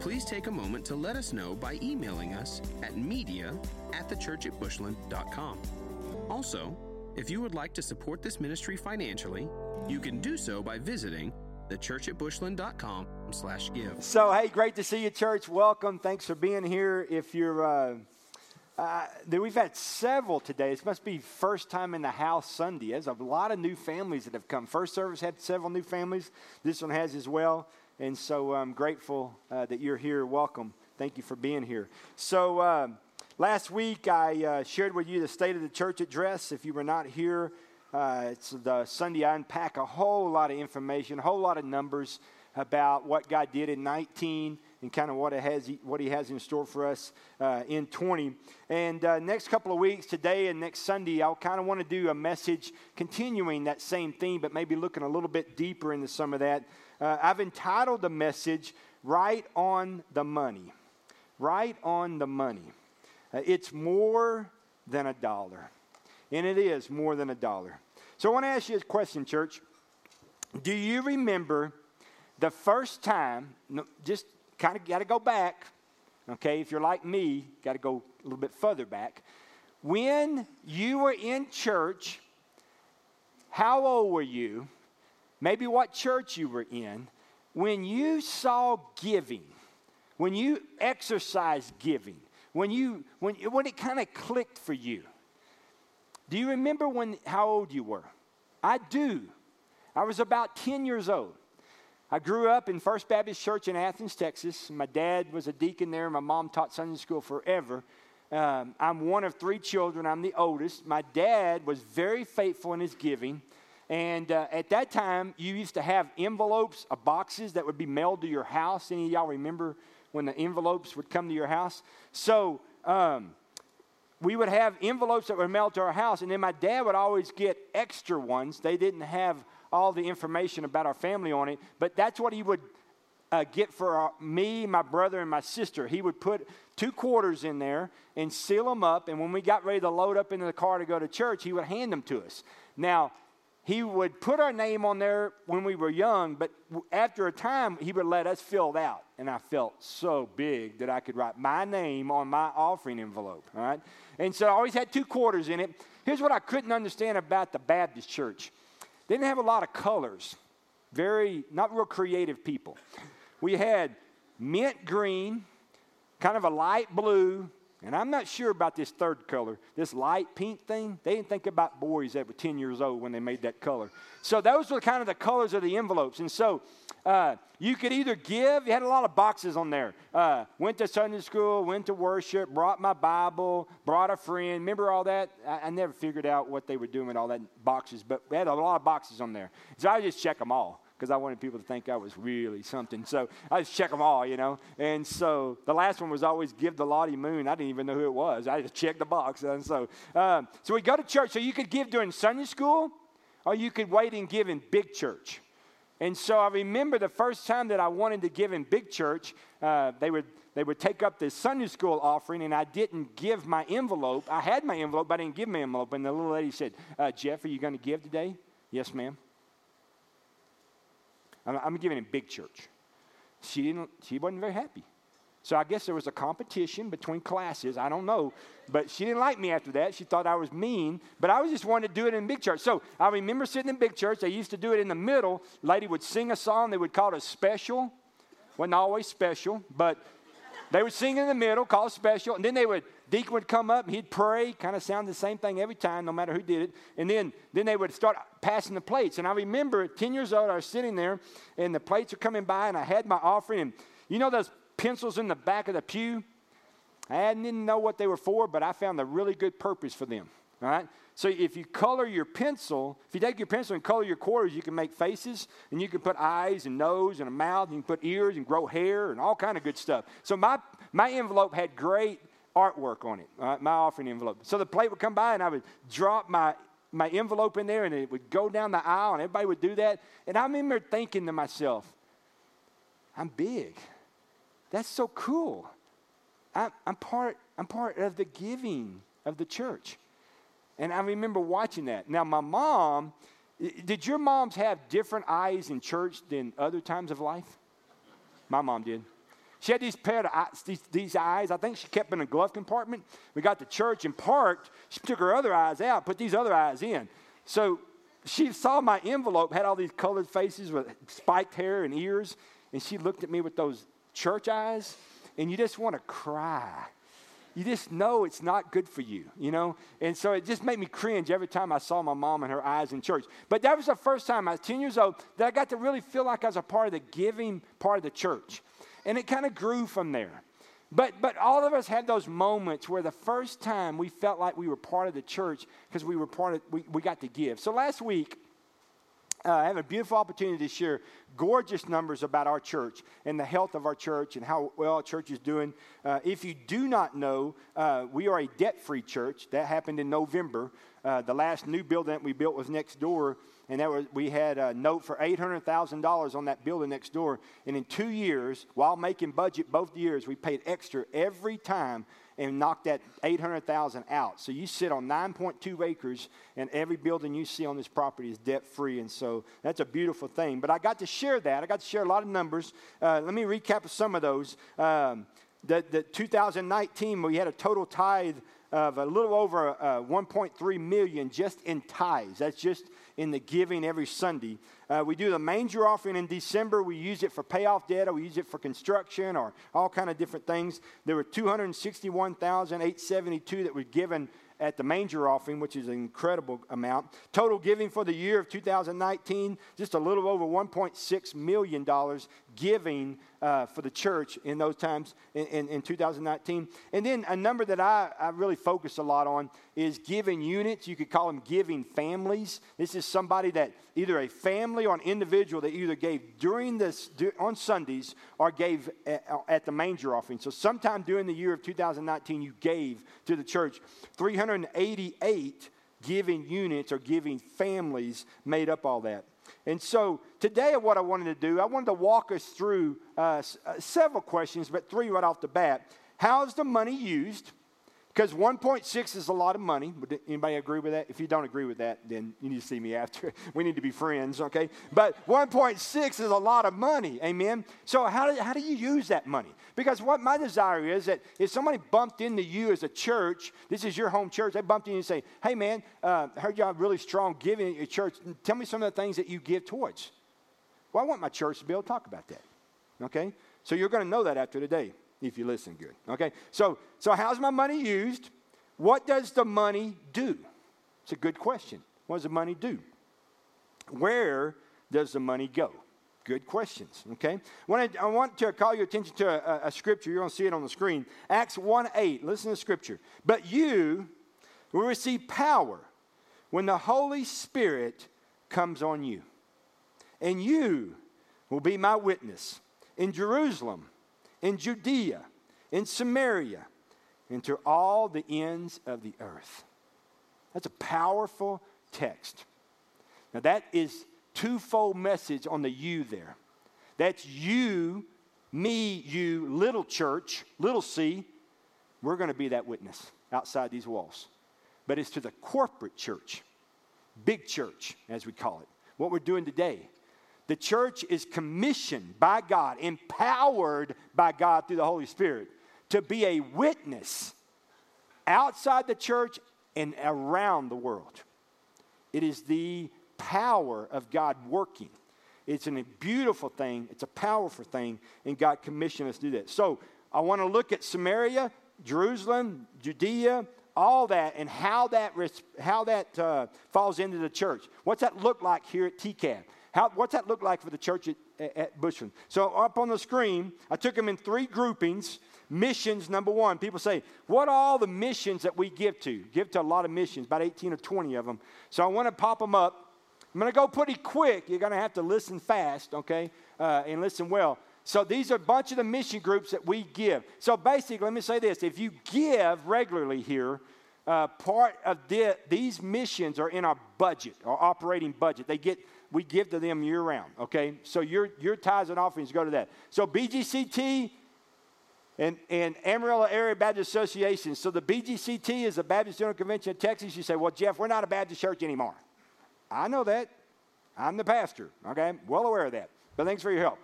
Please take a moment to let us know by emailing us at media at thechurchatbushland.com. Also, if you would like to support this ministry financially, you can do so by visiting thechurchatbushland.com slash give. So, hey, great to see you, church. Welcome. Thanks for being here. If you're, uh, uh, we've had several today. This must be first time in the house Sunday. There's a lot of new families that have come. First service had several new families. This one has as well. And so I'm grateful uh, that you're here. Welcome. Thank you for being here. So, um, last week I uh, shared with you the State of the Church address. If you were not here, uh, it's the Sunday I unpack a whole lot of information, a whole lot of numbers about what God did in 19 and kind of what, it has, what He has in store for us uh, in 20. And uh, next couple of weeks, today and next Sunday, I'll kind of want to do a message continuing that same theme, but maybe looking a little bit deeper into some of that. Uh, I've entitled the message, Right on the Money. Right on the Money. Uh, it's more than a dollar. And it is more than a dollar. So I want to ask you a question, church. Do you remember the first time, just kind of got to go back, okay? If you're like me, got to go a little bit further back. When you were in church, how old were you? maybe what church you were in, when you saw giving, when you exercised giving, when, you, when, when it kind of clicked for you, do you remember when, how old you were? I do. I was about 10 years old. I grew up in First Baptist Church in Athens, Texas. My dad was a deacon there. My mom taught Sunday school forever. Um, I'm one of three children. I'm the oldest. My dad was very faithful in his giving. And uh, at that time, you used to have envelopes, boxes that would be mailed to your house. Any of y'all remember when the envelopes would come to your house? So um, we would have envelopes that were mailed to our house, and then my dad would always get extra ones. They didn't have all the information about our family on it, but that's what he would uh, get for our, me, my brother, and my sister. He would put two quarters in there and seal them up, and when we got ready to load up into the car to go to church, he would hand them to us. Now, he would put our name on there when we were young, but after a time, he would let us fill it out. And I felt so big that I could write my name on my offering envelope. All right? And so I always had two quarters in it. Here's what I couldn't understand about the Baptist church they didn't have a lot of colors, very, not real creative people. We had mint green, kind of a light blue, and I'm not sure about this third color, this light pink thing. They didn't think about boys that were 10 years old when they made that color. So those were kind of the colors of the envelopes. And so uh, you could either give, you had a lot of boxes on there. Uh, went to Sunday school, went to worship, brought my Bible, brought a friend. Remember all that? I, I never figured out what they were doing with all that boxes, but we had a lot of boxes on there. So I just check them all because I wanted people to think I was really something. So I just check them all, you know. And so the last one was always give the Lottie Moon. I didn't even know who it was. I just checked the box. And so, um, so we go to church. So you could give during Sunday school, or you could wait and give in big church. And so I remember the first time that I wanted to give in big church, uh, they would they would take up this Sunday school offering, and I didn't give my envelope. I had my envelope, but I didn't give my envelope. And the little lady said, uh, "Jeff, are you going to give today?" Yes, ma'am. I'm, I'm giving in big church. She didn't. She wasn't very happy. So I guess there was a competition between classes. I don't know. But she didn't like me after that. She thought I was mean. But I was just wanting to do it in big church. So I remember sitting in big church. They used to do it in the middle. Lady would sing a song. They would call it a special. Wasn't always special, but they would sing in the middle, call it special. And then they would Deacon would come up and he'd pray, kind of sound the same thing every time, no matter who did it. And then, then they would start passing the plates. And I remember at 10 years old, I was sitting there and the plates were coming by and I had my offering. And you know those pencils in the back of the pew? I didn't know what they were for, but I found a really good purpose for them. All right? So if you color your pencil, if you take your pencil and color your quarters, you can make faces and you can put eyes and nose and a mouth and you can put ears and grow hair and all kind of good stuff. So my, my envelope had great artwork on it, my offering envelope. So the plate would come by and I would drop my, my envelope in there and it would go down the aisle and everybody would do that. And I remember thinking to myself, I'm big. That's so cool. I'm, I'm, part, I'm part of the giving of the church. And I remember watching that. Now, my mom, did your moms have different eyes in church than other times of life? My mom did. She had these pair of eyes, these, these, eyes. I think she kept in a glove compartment. We got to church and parked. She took her other eyes out, put these other eyes in. So she saw my envelope, had all these colored faces with spiked hair and ears, and she looked at me with those church eyes, and you just want to cry. You just know it's not good for you, you know? And so it just made me cringe every time I saw my mom and her eyes in church. But that was the first time I was 10 years old that I got to really feel like I was a part of the giving part of the church. And it kind of grew from there. But, but all of us had those moments where the first time we felt like we were part of the church because we were part of, we, we got to give. So last week, uh, I have a beautiful opportunity to share gorgeous numbers about our church and the health of our church and how well our church is doing. Uh, if you do not know, uh, we are a debt free church. That happened in November. Uh, the last new building that we built was next door, and that was, we had a note for $800,000 on that building next door. And in two years, while making budget both years, we paid extra every time and knock that 800,000 out. So you sit on 9.2 acres and every building you see on this property is debt free. And so that's a beautiful thing. But I got to share that. I got to share a lot of numbers. Uh, let me recap some of those. Um, the, the 2019, we had a total tithe of a little over uh, 1.3 million just in tithes. That's just in the giving every Sunday. Uh, we do the manger offering in December. We use it for payoff debt, or we use it for construction, or all kind of different things. There were 261,872 that were given at the manger offering, which is an incredible amount. Total giving for the year of 2019, just a little over $1.6 million giving uh, for the church in those times in, in, in, 2019. And then a number that I, I really focus a lot on is giving units. You could call them giving families. This is somebody that either a family or an individual that either gave during this on Sundays or gave at, at the manger offering. So sometime during the year of 2019, you gave to the church 388 giving units or giving families made up all that. And so today, what I wanted to do, I wanted to walk us through uh, uh several questions, but three right off the bat. How is the money used? Because 1.6 is a lot of money. Would anybody agree with that? If you don't agree with that, then you need to see me after. We need to be friends, okay? But 1.6 is a lot of money, amen? So, how do, how do you use that money? Because what my desire is that if somebody bumped into you as a church, this is your home church, they bumped in and say, hey man, uh, I heard you have really strong giving at your church. Tell me some of the things that you give towards. Well, I want my church to be able to talk about that, okay? So, you're going to know that after today if you listen good. Okay? So, so how's my money used? What does the money do? It's a good question. What does the money do? Where does the money go? Good questions, okay? when I want to call your attention to a, a scripture. You're going to see it on the screen. Acts 1 8. Listen to scripture. But you will receive power when the Holy Spirit comes on you. And you will be my witness in Jerusalem in Judea, in Samaria, and to all the ends of the earth. That's a powerful text. Now, that is twofold message on the you there. That's you, me, you, little church, little c. We're going to be that witness outside these walls. But it's to the corporate church, big church, as we call it. What we're doing today the church is commissioned by God, empowered by God through the Holy Spirit to be a witness outside the church and around the world. It is the power of God working. It's a beautiful thing, it's a powerful thing, and God commissioned us to do that. So I want to look at Samaria, Jerusalem, Judea, all that, and how that, how that uh, falls into the church. What's that look like here at TCAB? How, what's that look like for the church at, at? So, up on the screen, I took them in three groupings. Missions, number one. People say, What are all the missions that we give to? Give to a lot of missions, about 18 or 20 of them. So, I want to pop them up. I'm going to go pretty quick. You're going to have to listen fast, okay, uh, and listen well. So these are a bunch of the mission groups that we give. So basically, let me say this if you give regularly here, uh, part of the, these missions are in our budget, our operating budget. They get we give to them year round. Okay, so your your tithes and offerings go to that. So BGCT and, and Amarillo Area Baptist Association. So the BGCT is the Baptist General Convention of Texas. You say, well, Jeff, we're not a Baptist church anymore. I know that. I'm the pastor. Okay, I'm well aware of that. But thanks for your help.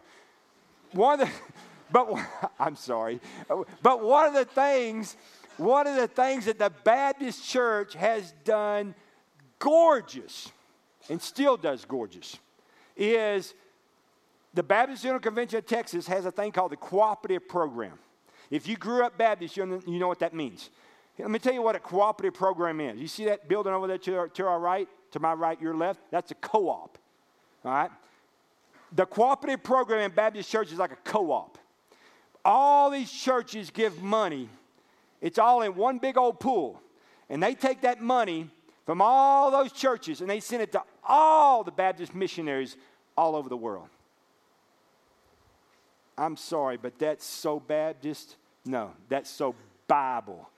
One of the, but I'm sorry, but one of the things, one of the things that the Baptist church has done gorgeous, and still does gorgeous, is the Baptist General Convention of Texas has a thing called the cooperative program. If you grew up Baptist, you know what that means. Let me tell you what a cooperative program is. You see that building over there to our, to our right, to my right, your left? That's a co op. All right? The cooperative program in Baptist church is like a co op. All these churches give money, it's all in one big old pool. And they take that money from all those churches and they sent it to all the Baptist missionaries all over the world. I'm sorry, but that's so Baptist. No, that's so Bible.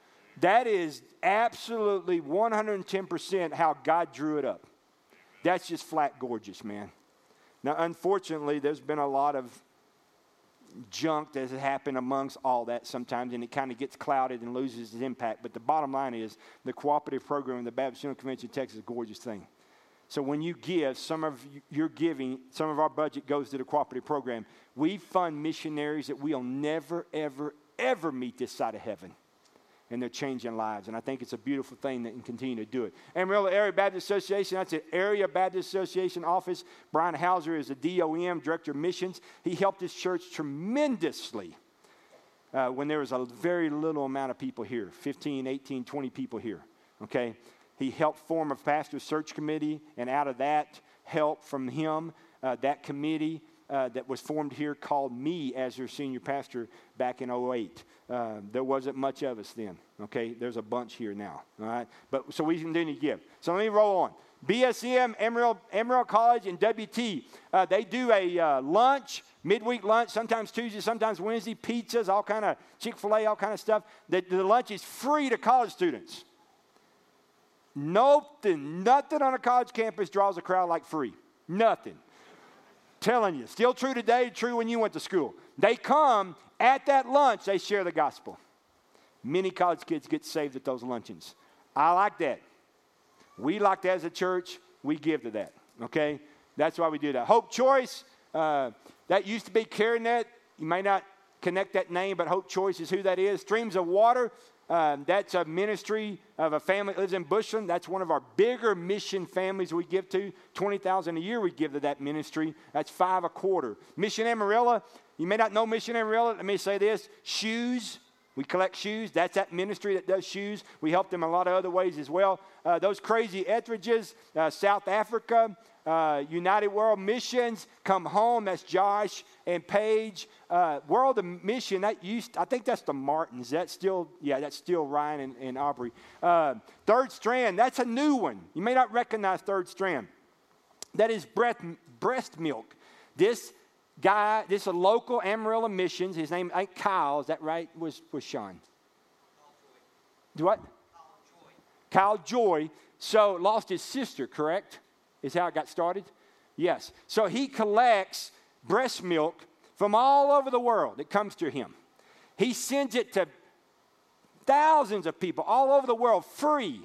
That is absolutely 110% how God drew it up. That's just flat gorgeous, man. Now, unfortunately, there's been a lot of junk that has happened amongst all that sometimes, and it kind of gets clouded and loses its impact. But the bottom line is the cooperative program in the Baptist General Convention of Texas is a gorgeous thing. So when you give, some of your giving, some of our budget goes to the cooperative program. We fund missionaries that we'll never, ever, ever meet this side of heaven. And they're changing lives. And I think it's a beautiful thing that can continue to do it. Amarillo Area Baptist Association, that's an Area Baptist Association office. Brian Hauser is the DOM, Director of Missions. He helped his church tremendously uh, when there was a very little amount of people here 15, 18, 20 people here. Okay? He helped form a pastor search committee, and out of that help from him, uh, that committee uh, that was formed here called me as their senior pastor back in 08. Uh, there wasn't much of us then, okay? There's a bunch here now, all right? But so we continue to give. So let me roll on. BSM, Amarillo, Amarillo College, and WT, uh, they do a uh, lunch, midweek lunch, sometimes Tuesday, sometimes Wednesday, pizzas, all kind of Chick-fil-A, all kind of stuff. The, the lunch is free to college students. Nothing, nothing on a college campus draws a crowd like free. Nothing. Telling you, still true today, true when you went to school. They come at that lunch, they share the gospel. Many college kids get saved at those luncheons. I like that. We like that as a church. We give to that. Okay? That's why we do that. Hope Choice, uh, that used to be CareNet. You may not connect that name, but Hope Choice is who that is. Streams of Water, um, that's a ministry of a family that lives in Bushland. That's one of our bigger mission families we give to. 20000 a year we give to that ministry. That's five a quarter. Mission Amarilla, you may not know Mission Amarilla. Let me say this shoes. We collect shoes. That's that ministry that does shoes. We help them a lot of other ways as well. Uh, those crazy Etheridges, uh, South Africa, uh, United World Missions, Come Home. That's Josh and Paige. Uh, World of Mission, that used, I think that's the Martins. That's still, yeah, that's still Ryan and, and Aubrey. Uh, Third Strand, that's a new one. You may not recognize Third Strand. That is breast, breast milk. This guy, this is a local Amarillo Missions. His name, I Kyle, is that right? Was, was Sean? Do what? Kyle Joy. Kyle Joy. So lost his sister, correct? Is how it got started? Yes. So he collects breast milk from all over the world that comes to him. He sends it to thousands of people all over the world free.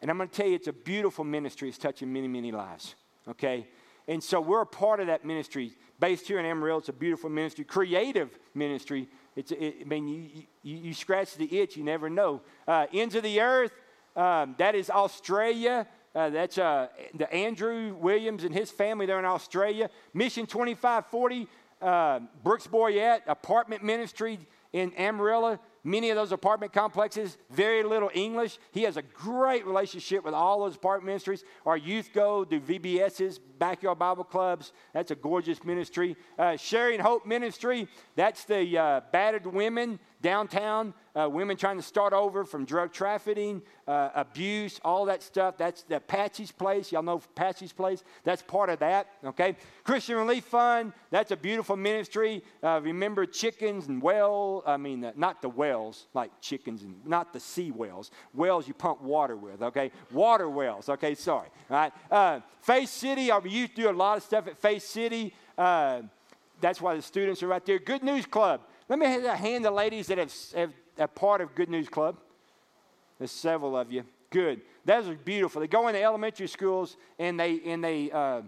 And I'm going to tell you, it's a beautiful ministry. It's touching many, many lives. Okay? And so we're a part of that ministry based here in Amarillo. It's a beautiful ministry, creative ministry. It's, it, I mean, you, you, you, scratch the itch, you never know. Uh, Ends of the Earth, um, that is Australia. Uh, that's uh, the Andrew Williams and his family there in Australia. Mission 2540, uh, Brooks Boyette, apartment ministry in Amarillo. Many of those apartment complexes, very little English. He has a great relationship with all those apartment ministries. Our youth go do VBSs, backyard Bible clubs. That's a gorgeous ministry. Uh, Sharing Hope Ministry, that's the uh, battered women downtown, uh, women trying to start over from drug trafficking, uh, abuse, all that stuff. That's the Patsy's Place. Y'all know Patsy's Place? That's part of that, okay? Christian Relief Fund, that's a beautiful ministry. Uh, remember chickens and well, I mean, uh, not the wells, like chickens and not the sea wells. Wells you pump water with, okay? Water wells, okay? Sorry, all right? Uh, Faith City, I used to do a lot of stuff at Faith City. Uh, that's why the students are right there. Good News Club. Let me hand the ladies that have, have a part of Good News Club. There's several of you. Good. Those are beautiful. They go into elementary schools and they and they uh,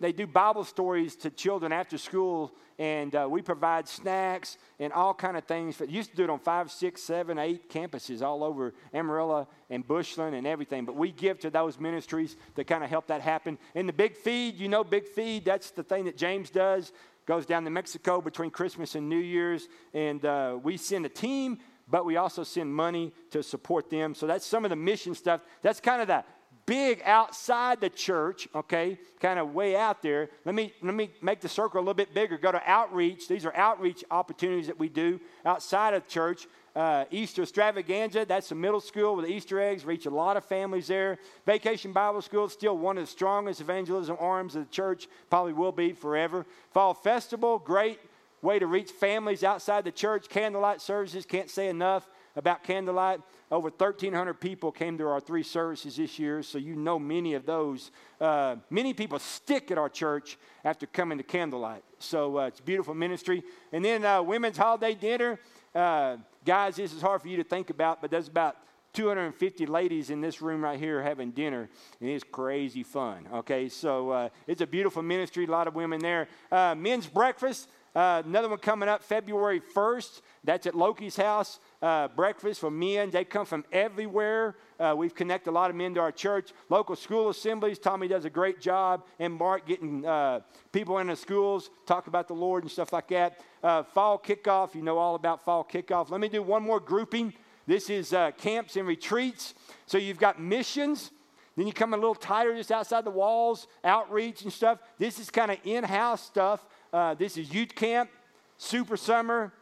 they do Bible stories to children after school, and uh, we provide snacks and all kind of things. For, used to do it on five, six, seven, eight campuses all over Amarillo and Bushland and everything. But we give to those ministries to kind of help that happen. And the Big Feed, you know, Big Feed. That's the thing that James does goes down to Mexico between Christmas and New Year's, and uh, we send a team, but we also send money to support them. So that's some of the mission stuff. That's kind of the big outside the church, okay, kind of way out there. Let me let me make the circle a little bit bigger. Go to outreach. These are outreach opportunities that we do outside of church uh, Easter extravaganza. That's the middle school with Easter eggs. Reach a lot of families there. Vacation Bible School, still one of the strongest evangelism arms of the church. Probably will be forever. Fall Festival, great way to reach families outside the church. Candlelight services, can't say enough about candlelight. Over 1,300 people came to our three services this year, so you know many of those. Uh, many people stick at our church after coming to candlelight. So uh, it's beautiful ministry. And then uh, women's holiday dinner. Uh, guys, this is hard for you to think about, but there's about 250 ladies in this room right here having dinner, and it's crazy fun. Okay, so uh, it's a beautiful ministry, a lot of women there. Uh, men's breakfast, uh, another one coming up February 1st. That's at Loki's house. Uh, breakfast for men. They come from everywhere. Uh, we've connected a lot of men to our church. Local school assemblies. Tommy does a great job. And Mark getting uh, people in the schools, talk about the Lord and stuff like that. Uh, fall kickoff. You know all about fall kickoff. Let me do one more grouping. This is uh, camps and retreats. So you've got missions. Then you come a little tighter just outside the walls, outreach and stuff. This is kind of in house stuff. Uh, this is youth camp, super summer,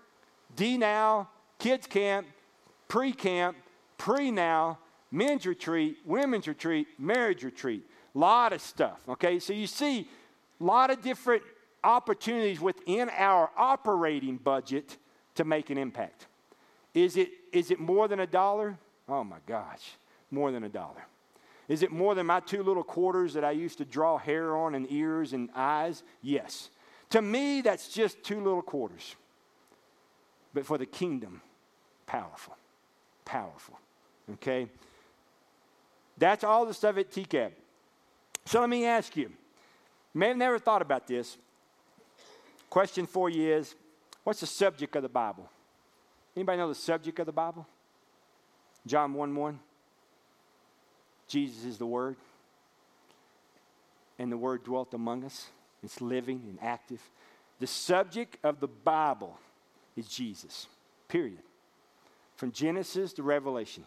D now, kids camp, pre camp, pre now, men's retreat, women's retreat, marriage retreat. A lot of stuff, okay? So you see a lot of different opportunities within our operating budget to make an impact. Is it, is it more than a dollar? Oh my gosh, more than a dollar. Is it more than my two little quarters that I used to draw hair on and ears and eyes? Yes. To me, that's just two little quarters. But for the kingdom, Powerful. Powerful. Okay? That's all the stuff at TCAB. So let me ask you. may have never thought about this. Question for you is what's the subject of the Bible? Anybody know the subject of the Bible? John 1 1. Jesus is the Word. And the Word dwelt among us. It's living and active. The subject of the Bible is Jesus, period from Genesis to Revelation.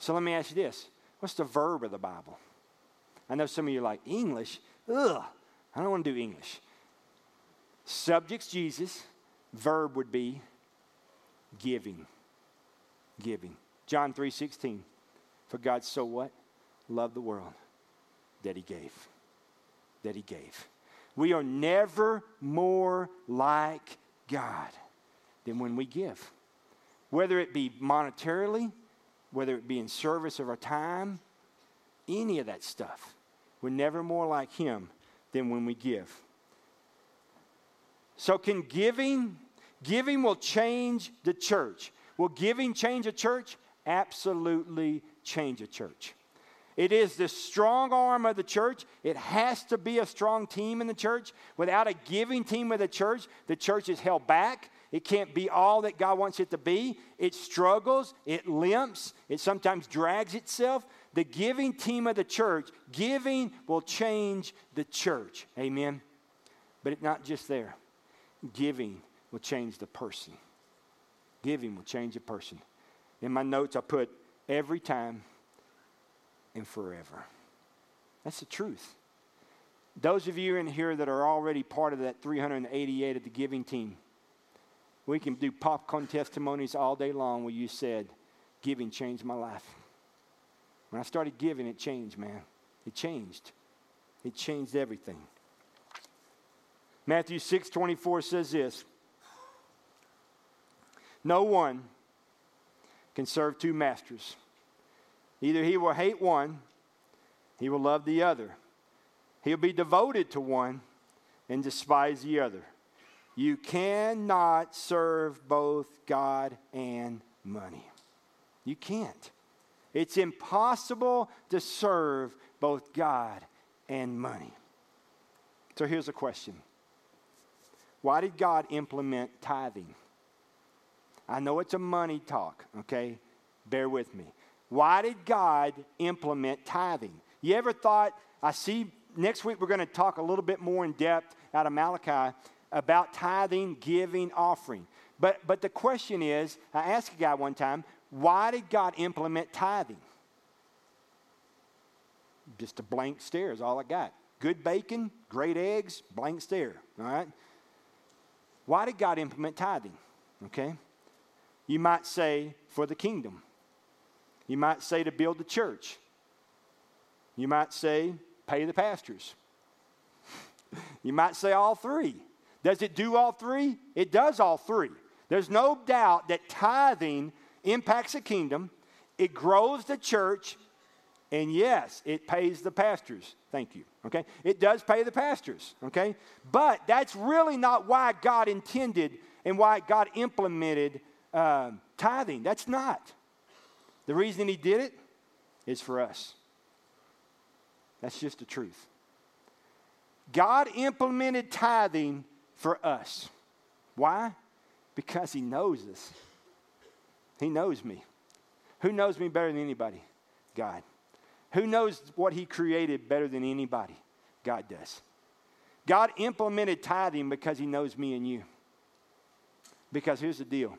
So let me ask you this what's the verb of the Bible? I know some of you are like, English? Ugh, I don't want to do English. Subject's Jesus, verb would be giving. Giving. John 3 16. For God so what? Loved the world that he gave. That he gave. We are never more like God than when we give whether it be monetarily, whether it be in service of our time, any of that stuff. We're never more like Him than when we give. So, can giving, giving will change the church. Will giving change a church? Absolutely change a church. It is the strong arm of the church. It has to be a strong team in the church. Without a giving team of the church, the church is held back. It can't be all that God wants it to be. It struggles, it limps, it sometimes drags itself. The giving team of the church, giving will change the church. Amen. But it's not just there. Giving will change the person. Giving will change a person. In my notes, I put every time and forever. That's the truth. Those of you in here that are already part of that 388 of the giving team, We can do popcorn testimonies all day long where you said, Giving changed my life. When I started giving, it changed, man. It changed. It changed everything. Matthew 6 24 says this No one can serve two masters. Either he will hate one, he will love the other. He'll be devoted to one and despise the other. You cannot serve both God and money. You can't. It's impossible to serve both God and money. So here's a question Why did God implement tithing? I know it's a money talk, okay? Bear with me. Why did God implement tithing? You ever thought, I see next week we're going to talk a little bit more in depth out of Malachi about tithing, giving, offering. But, but the question is I asked a guy one time, why did God implement tithing? Just a blank stare is all I got. Good bacon, great eggs, blank stare. All right? Why did God implement tithing? Okay? You might say for the kingdom. You might say to build the church. You might say pay the pastors. you might say all three. Does it do all three? It does all three. There's no doubt that tithing impacts the kingdom, it grows the church, and yes, it pays the pastors. Thank you. Okay? It does pay the pastors. Okay? But that's really not why God intended and why God implemented uh, tithing. That's not. The reason He did it is for us. That's just the truth. God implemented tithing for us. Why? Because He knows us. He knows me. Who knows me better than anybody? God. Who knows what He created better than anybody? God does. God implemented tithing because He knows me and you. Because here's the deal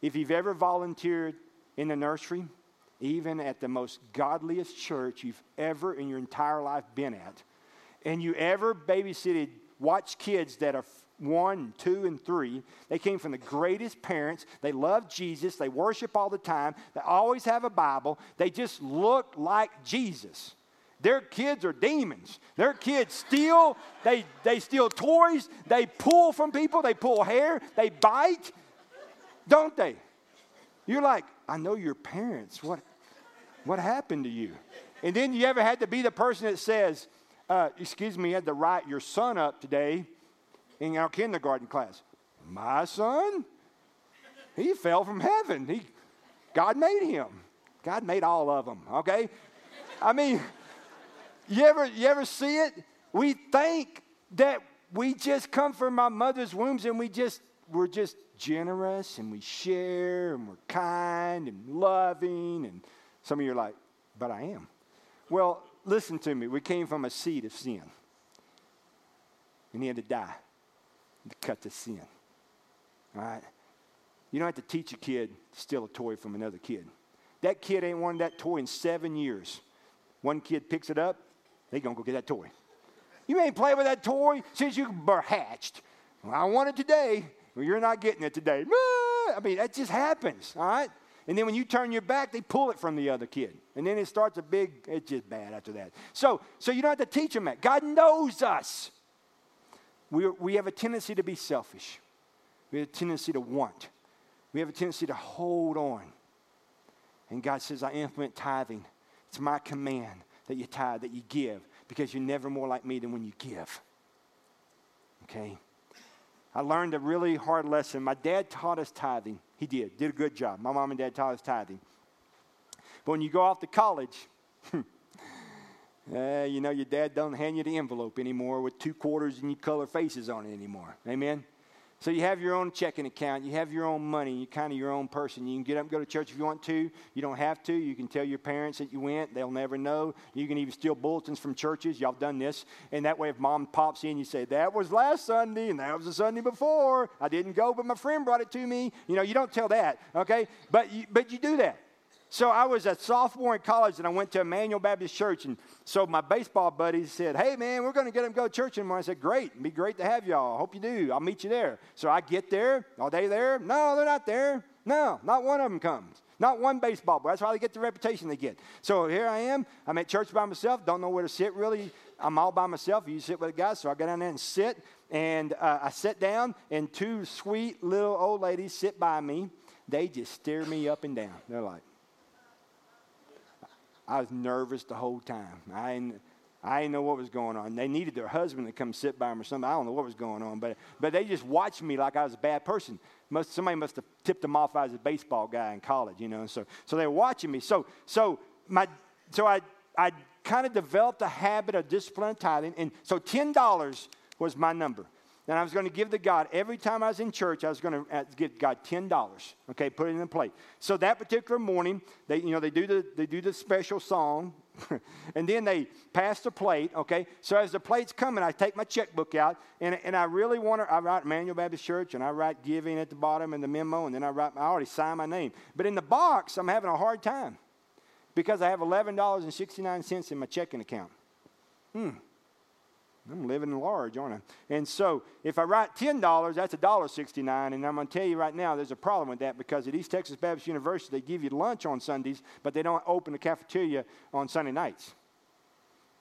if you've ever volunteered in the nursery, even at the most godliest church you've ever in your entire life been at, and you ever babysitted, watched kids that are one, two, and three. They came from the greatest parents. They love Jesus. They worship all the time. They always have a Bible. They just look like Jesus. Their kids are demons. Their kids steal. They, they steal toys. They pull from people. They pull hair. They bite. Don't they? You're like, I know your parents. What, what happened to you? And then you ever had to be the person that says, uh, Excuse me, you had to write your son up today in our kindergarten class. My son? He fell from heaven. He, God made him. God made all of them, okay? I mean, you ever, you ever see it? We think that we just come from our mother's wombs and we just, we're just generous and we share and we're kind and loving. And some of you are like, but I am. Well, listen to me. We came from a seed of sin. And he had to die to cut the sin. All right? You don't have to teach a kid to steal a toy from another kid. That kid ain't wanted that toy in seven years. One kid picks it up, they gonna go get that toy. You ain't played with that toy since you were hatched. Well, I want it today. Well, you're not getting it today. I mean, that just happens, all right? And then when you turn your back, they pull it from the other kid. And then it starts a big, it's just bad after that. So, so you don't have to teach them that. God knows us. We we have a tendency to be selfish. We have a tendency to want. We have a tendency to hold on. And God says, I implement tithing. It's my command that you tithe, that you give, because you're never more like me than when you give. Okay? I learned a really hard lesson. My dad taught us tithing. He did, did a good job. My mom and dad taught us tithing. But when you go off to college, hmm, uh, you know, your dad don't hand you the envelope anymore with two quarters and you color faces on it anymore. Amen? So you have your own checking account, you have your own money, you're kind of your own person. You can get up and go to church if you want to. You don't have to. You can tell your parents that you went, they'll never know. You can even steal bulletins from churches. Y'all done this. And that way, if mom pops in, you say, That was last Sunday, and that was the Sunday before. I didn't go, but my friend brought it to me. You know, you don't tell that, okay? But you, but you do that. So I was a sophomore in college and I went to Emmanuel Baptist Church. And so my baseball buddies said, Hey, man, we're going to get them to go to church tomorrow. I said, Great. It'd be great to have y'all. Hope you do. I'll meet you there. So I get there. Are they there? No, they're not there. No, not one of them comes. Not one baseball boy. That's why they get the reputation they get. So here I am. I'm at church by myself. Don't know where to sit really. I'm all by myself. You sit with a guy. So I go down there and sit. And uh, I sit down, and two sweet little old ladies sit by me. They just stare me up and down. They're like, I was nervous the whole time. I didn't, I didn't know what was going on. They needed their husband to come sit by them or something. I don't know what was going on, but, but they just watched me like I was a bad person. Must, somebody must have tipped them off I was a baseball guy in college, you know. So, so they were watching me. So, so, my, so I, I kind of developed a habit of discipline tithing. And so $10 was my number. And I was going to give to God every time I was in church. I was going to uh, give God ten dollars. Okay, put it in the plate. So that particular morning, they you know they do the they do the special song, and then they pass the plate. Okay, so as the plate's coming, I take my checkbook out, and, and I really want to. I write Emmanuel Baptist Church, and I write giving at the bottom in the memo, and then I write. I already signed my name, but in the box, I'm having a hard time because I have eleven dollars and sixty nine cents in my checking account. Hmm. I'm living large, aren't I? And so if I write $10, that's $1.69. And I'm going to tell you right now, there's a problem with that because at East Texas Baptist University, they give you lunch on Sundays, but they don't open the cafeteria on Sunday nights.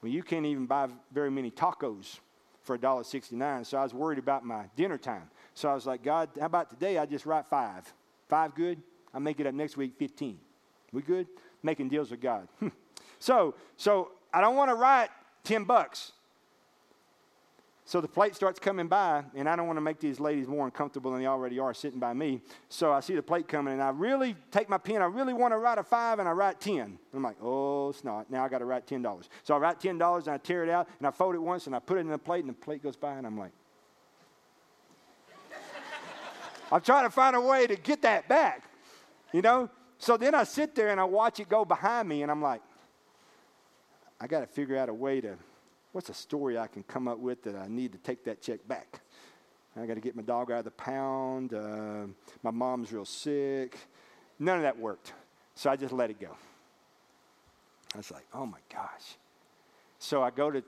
Well, you can't even buy very many tacos for $1.69. So I was worried about my dinner time. So I was like, God, how about today I just write five? Five good? I'll make it up next week 15. We good? Making deals with God. so, so I don't want to write 10 bucks. So the plate starts coming by, and I don't want to make these ladies more uncomfortable than they already are sitting by me. So I see the plate coming, and I really take my pen. I really want to write a five, and I write 10. I'm like, oh, it's not. Now I got to write $10. So I write $10, and I tear it out, and I fold it once, and I put it in the plate, and the plate goes by, and I'm like, I'm trying to find a way to get that back, you know? So then I sit there, and I watch it go behind me, and I'm like, I got to figure out a way to what's a story I can come up with that I need to take that check back? I got to get my dog out of the pound. Uh, my mom's real sick. None of that worked. So I just let it go. I was like, oh my gosh. So I go to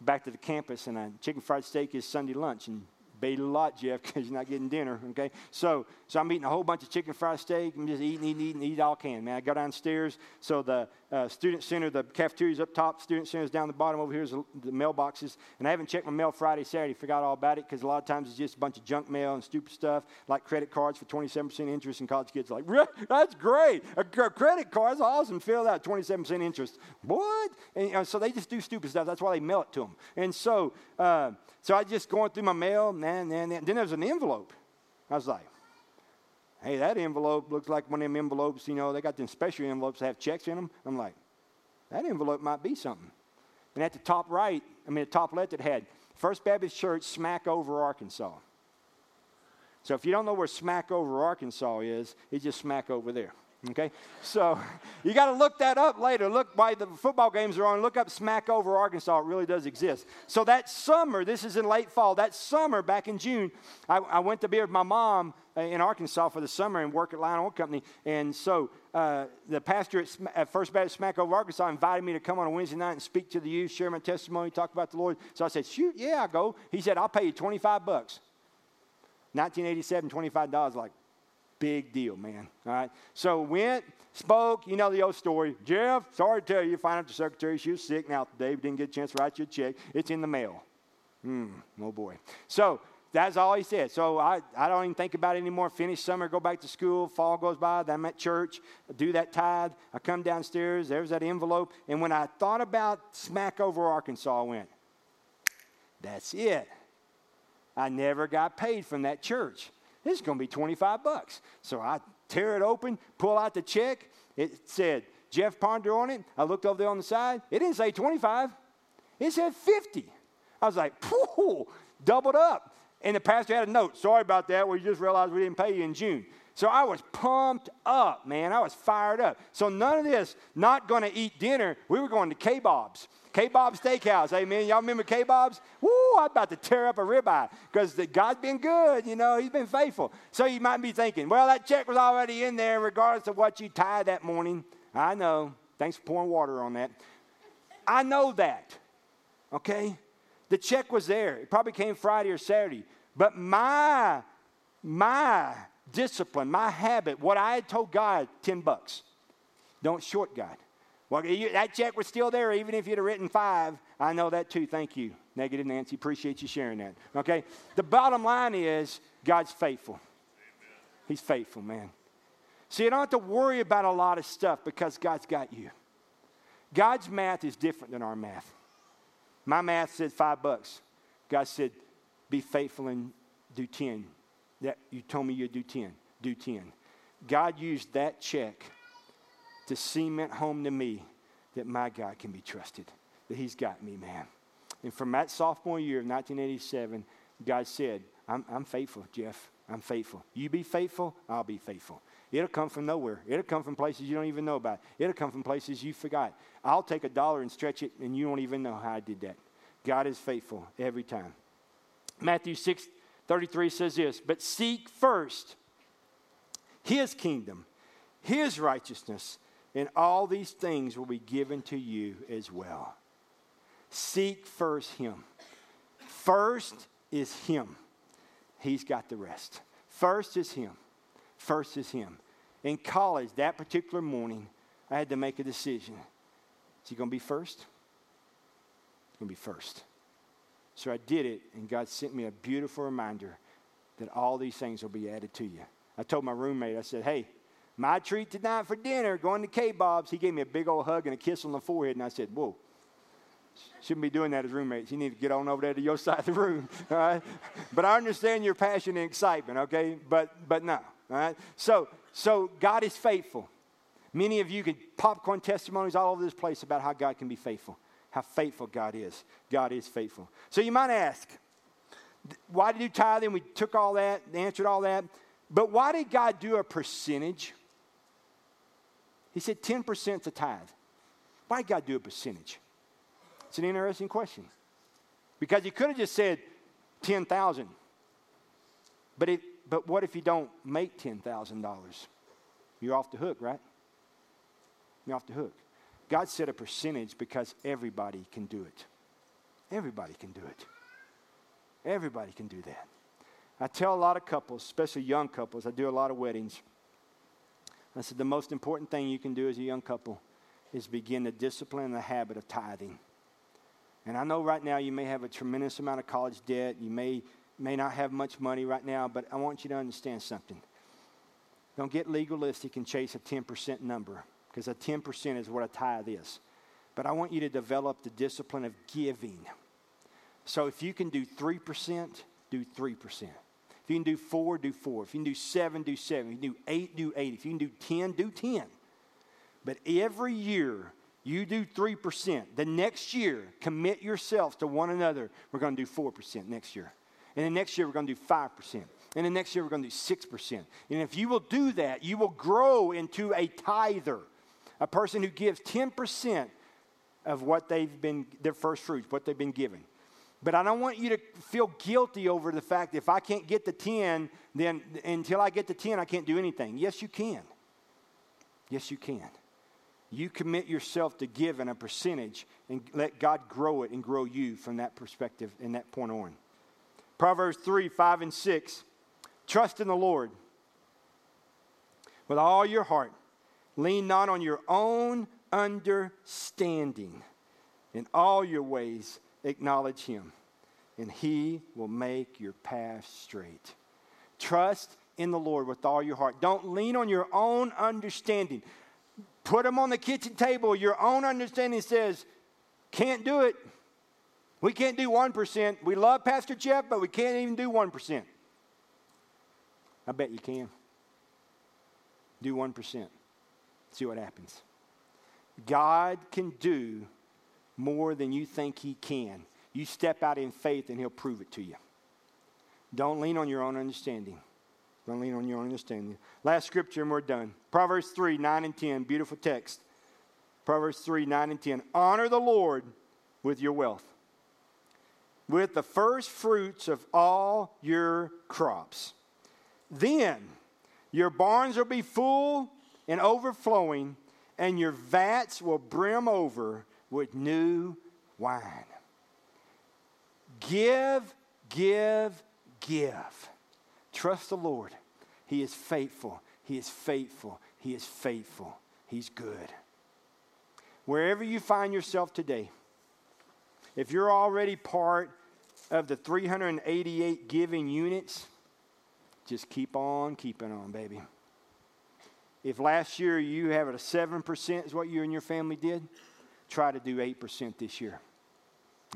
back to the campus and I, chicken fried steak is Sunday lunch. And bait a lot, Jeff, because you're not getting dinner. Okay, so so I'm eating a whole bunch of chicken fried steak. I'm just eating, eating, eating, eat all can. Man, I go downstairs. So the uh, student center, the cafeteria's up top. Student center's down the bottom. Over here is the, mailboxes. And I haven't checked my mail Friday, Saturday. Forgot all about it because a lot of times it's just a bunch of junk mail and stupid stuff like credit cards for 27% interest. And college kids like, that's great. A, credit card's awesome. Fill out 27% interest. What? And uh, so they just do stupid stuff. That's why they mail it to them. And so. Uh, so I just going through my mail, and, and, and then there was an envelope. I was like, hey, that envelope looks like one of them envelopes, you know, they got them special envelopes that have checks in them. I'm like, that envelope might be something. And at the top right, I mean, the top left, it had First Baptist Church, Smackover Arkansas. So if you don't know where Smackover Arkansas is, it's just smack over there. Okay? So you got to look that up later. Look why the football games are on. Look up Smackover, Arkansas. It really does exist. So that summer, this is in late fall, that summer back in June, I, I went to be with my mom uh, in Arkansas for the summer and work at Lion Oil Company. And so uh, the pastor at, at, First Baptist Smackover, Arkansas invited me to come on a Wednesday night and speak to the youth, share my testimony, talk about the Lord. So I said, shoot, yeah, I'll go. He said, I'll pay you 25 bucks. 1987, $25. Like, big deal, man. All right. So went, spoke, you know the old story. Jeff, sorry to tell you, find out the secretary, she was sick. Now, Dave didn't get a chance to write you a check. It's in the mail. Hmm, oh boy. So that's all he said. So I, I don't even think about it anymore. Finish summer, go back to school. Fall goes by. I'm at church. I do that tithe. I come downstairs. There's that envelope. And when I thought about Smackover Arkansas, I went, that's it. I never got paid from that church. This is going to be 25 bucks. So I tear it open, pull out the check. It said Jeff Ponder on it. I looked over there on the side. It didn't say 25. It said 50. I was like, doubled up. And the pastor had a note. Sorry about that. We just realized we didn't pay you in June. So I was pumped up, man. I was fired up. So none of this, not going to eat dinner. We were going to K-Bob's. K Bob's Steakhouse, amen. Y'all remember K-Bob's? Woo, I'm about to tear up a ribeye because God's been good, you know, He's been faithful. So you might be thinking, well, that check was already in there regardless of what you tied that morning. I know. Thanks for pouring water on that. I know that, okay? The check was there. It probably came Friday or Saturday. But my, my discipline, my habit, what I had told God, 10 bucks. Don't short God. Well, you, that check was still there, even if you'd have written five. I know that too. Thank you, Negative Nancy. Appreciate you sharing that. Okay? The bottom line is God's faithful. Amen. He's faithful, man. See, you don't have to worry about a lot of stuff because God's got you. God's math is different than our math. My math said five bucks. God said, be faithful and do 10. That you told me you'd do 10. Do 10. God used that check to cement home to me that my God can be trusted, that He's got me, man. And from that sophomore year of 1987, God said, I'm, I'm faithful, Jeff. I'm faithful. You be faithful, I'll be faithful. It'll come from nowhere. It'll come from places you don't even know about. It'll come from places you forgot. I'll take a dollar and stretch it, and you don't even know how I did that. God is faithful every time. Matthew 6 33 says this But seek first his kingdom, his righteousness, and all these things will be given to you as well. Seek first him. First is him. He's got the rest. First is him. First is him. In college, that particular morning, I had to make a decision. Is he going to be first? He's going to be first. So I did it, and God sent me a beautiful reminder that all these things will be added to you. I told my roommate, I said, hey, my treat tonight for dinner, going to K-Bob's. He gave me a big old hug and a kiss on the forehead, and I said, whoa, shouldn't be doing that as roommates. You need to get on over there to your side of the room, all right? But I understand your passion and excitement, okay? But, but no, all right? So, so God is faithful. Many of you can popcorn testimonies all over this place about how God can be faithful how faithful God is. God is faithful. So you might ask, why did you tithe? And we took all that, answered all that. But why did God do a percentage? He said 10% is a tithe. Why did God do a percentage? It's an interesting question. Because he could have just said 10,000. But, it, but what if you don't make $10,000? You're off the hook, right? You're off the hook. God set a percentage because everybody can do it. Everybody can do it. Everybody can do that. I tell a lot of couples, especially young couples, I do a lot of weddings. I said the most important thing you can do as a young couple is begin the discipline the habit of tithing. And I know right now you may have a tremendous amount of college debt. You may, may not have much money right now, but I want you to understand something. Don't get legalistic and chase a 10% number because a 10% is what a tithe is. But I want you to develop the discipline of giving. So if you can do 3%, do 3%. If you can do 4, do 4. If you can do 7, do 7. If you do 8, do 8. If you can do 10, do 10. But every year, you do 3%. The next year, commit yourselves to one another. We're going to do 4% next year. And the next year, we're going to do 5%. And the next year, we're going to do 6%. And if you will do that, you will grow into a tither a person who gives 10% of what they've been, their first fruits, what they've been given. But I don't want you to feel guilty over the fact if I can't get the 10, then until I get the 10, I can't do anything. Yes, you can. Yes, you can. You commit yourself to giving a percentage and let God grow it and grow you from that perspective and that point on. Proverbs 3 5 and 6. Trust in the Lord with all your heart Lean not on your own understanding. In all your ways, acknowledge him, and he will make your path straight. Trust in the Lord with all your heart. Don't lean on your own understanding. Put them on the kitchen table. Your own understanding says, can't do it. We can't do 1%. We love Pastor Jeff, but we can't even do 1%. I bet you can. Do 1%. See what happens. God can do more than you think He can. You step out in faith and He'll prove it to you. Don't lean on your own understanding. Don't lean on your own understanding. Last scripture, and we're done. Proverbs 3 9 and 10. Beautiful text. Proverbs 3 9 and 10. Honor the Lord with your wealth, with the first fruits of all your crops. Then your barns will be full and overflowing, and your vats will brim over with new wine. Give, give, give. Trust the Lord. He is faithful. He is faithful. He is faithful. He's good. Wherever you find yourself today, if you're already part of the 388 giving units, just keep on keeping on, baby. If last year you have it a 7% is what you and your family did, try to do 8% this year.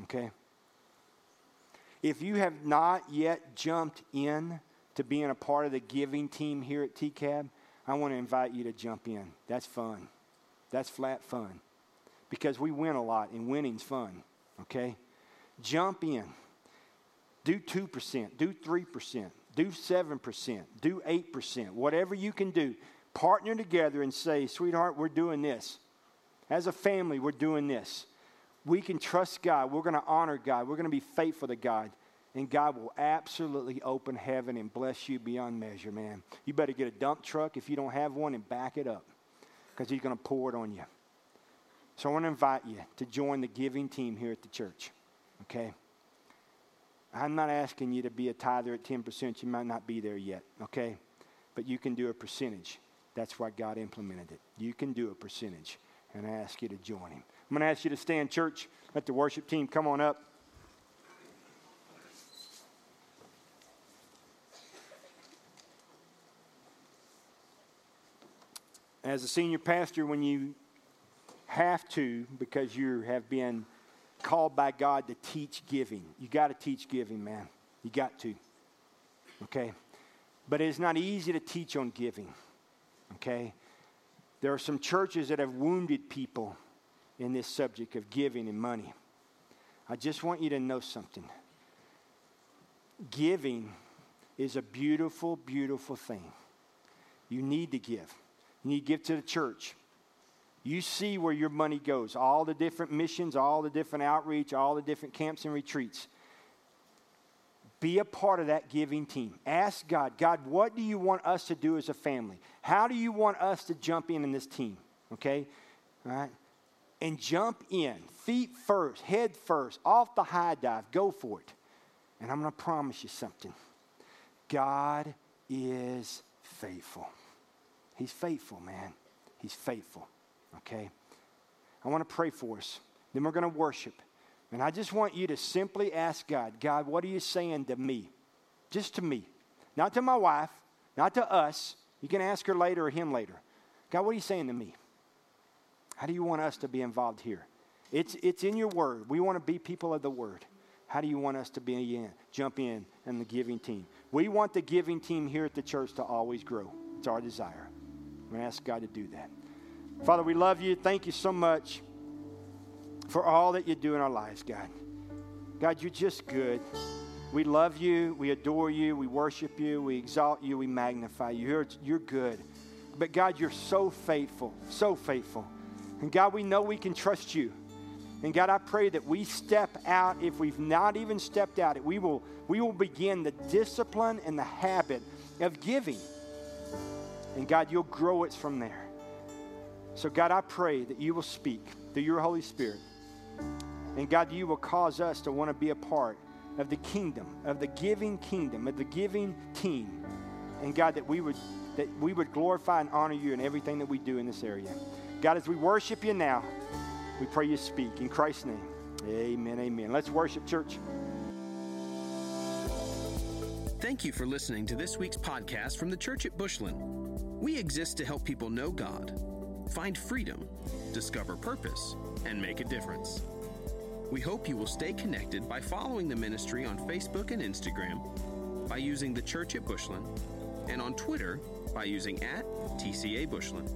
Okay? If you have not yet jumped in to being a part of the giving team here at TCAB, I want to invite you to jump in. That's fun. That's flat fun. Because we win a lot, and winning's fun. Okay? Jump in. Do 2%, do 3%, do 7%, do 8%, whatever you can do. Partner together and say, sweetheart, we're doing this. As a family, we're doing this we can trust God. We're going to honor God. We're going to be faithful to God. And God will absolutely open heaven and bless you beyond measure, man. You better get a dump truck if you don't have one and back it up because He's going to pour it on you. So I want to invite you to join the giving team here at the church, okay? I'm not asking you to be a tither at 10%. You might not be there yet, okay? But you can do a percentage. That's why God implemented it. You can do a percentage. And I ask you to join Him. I'm going to ask you to stand, church. Let the worship team come on up. As a senior pastor, when you have to, because you have been called by God to teach giving, you got to teach giving, man. You got to. Okay? But it's not easy to teach on giving. Okay? There are some churches that have wounded people in this subject of giving and money. I just want you to know something. Giving is a beautiful, beautiful thing. You need to give. You need to give to the church. You see where your money goes, all the different missions, all the different outreach, all the different camps and retreats. Be a part of that giving team. Ask God, God, what do you want us to do as a family? How do you want us to jump in in this team? Okay? All right? and jump in, feet first, head first, off the high dive. Go for it. And I'm going to promise you something God is faithful. He's faithful, man. He's faithful. Okay? I want to pray for us. Then we're going to worship. And I just want you to simply ask God, God, what are you saying to me? Just to me. Not to my wife, not to us. You can ask her later or him later. God, what are you saying to me? How do you want us to be involved here? It's, it's in your word. We want to be people of the word. How do you want us to be in, jump in in the giving team? We want the giving team here at the church to always grow. It's our desire. I'm going to ask God to do that. Father, we love you. Thank you so much for all that you do in our lives, God. God, you're just good. We love you. We adore you. We worship you. We exalt you. We magnify you. You're, you're good. But God, you're so faithful, so faithful. And God, we know we can trust you. And God, I pray that we step out, if we've not even stepped out, we will, we will begin the discipline and the habit of giving. And God, you'll grow it from there. So, God, I pray that you will speak through your Holy Spirit. And God, you will cause us to want to be a part of the kingdom, of the giving kingdom, of the giving team. And God, that we would that we would glorify and honor you in everything that we do in this area. God, as we worship you now, we pray you speak. In Christ's name, amen, amen. Let's worship, church. Thank you for listening to this week's podcast from the Church at Bushland. We exist to help people know God, find freedom, discover purpose, and make a difference. We hope you will stay connected by following the ministry on Facebook and Instagram, by using the Church at Bushland, and on Twitter by using at TCA Bushland.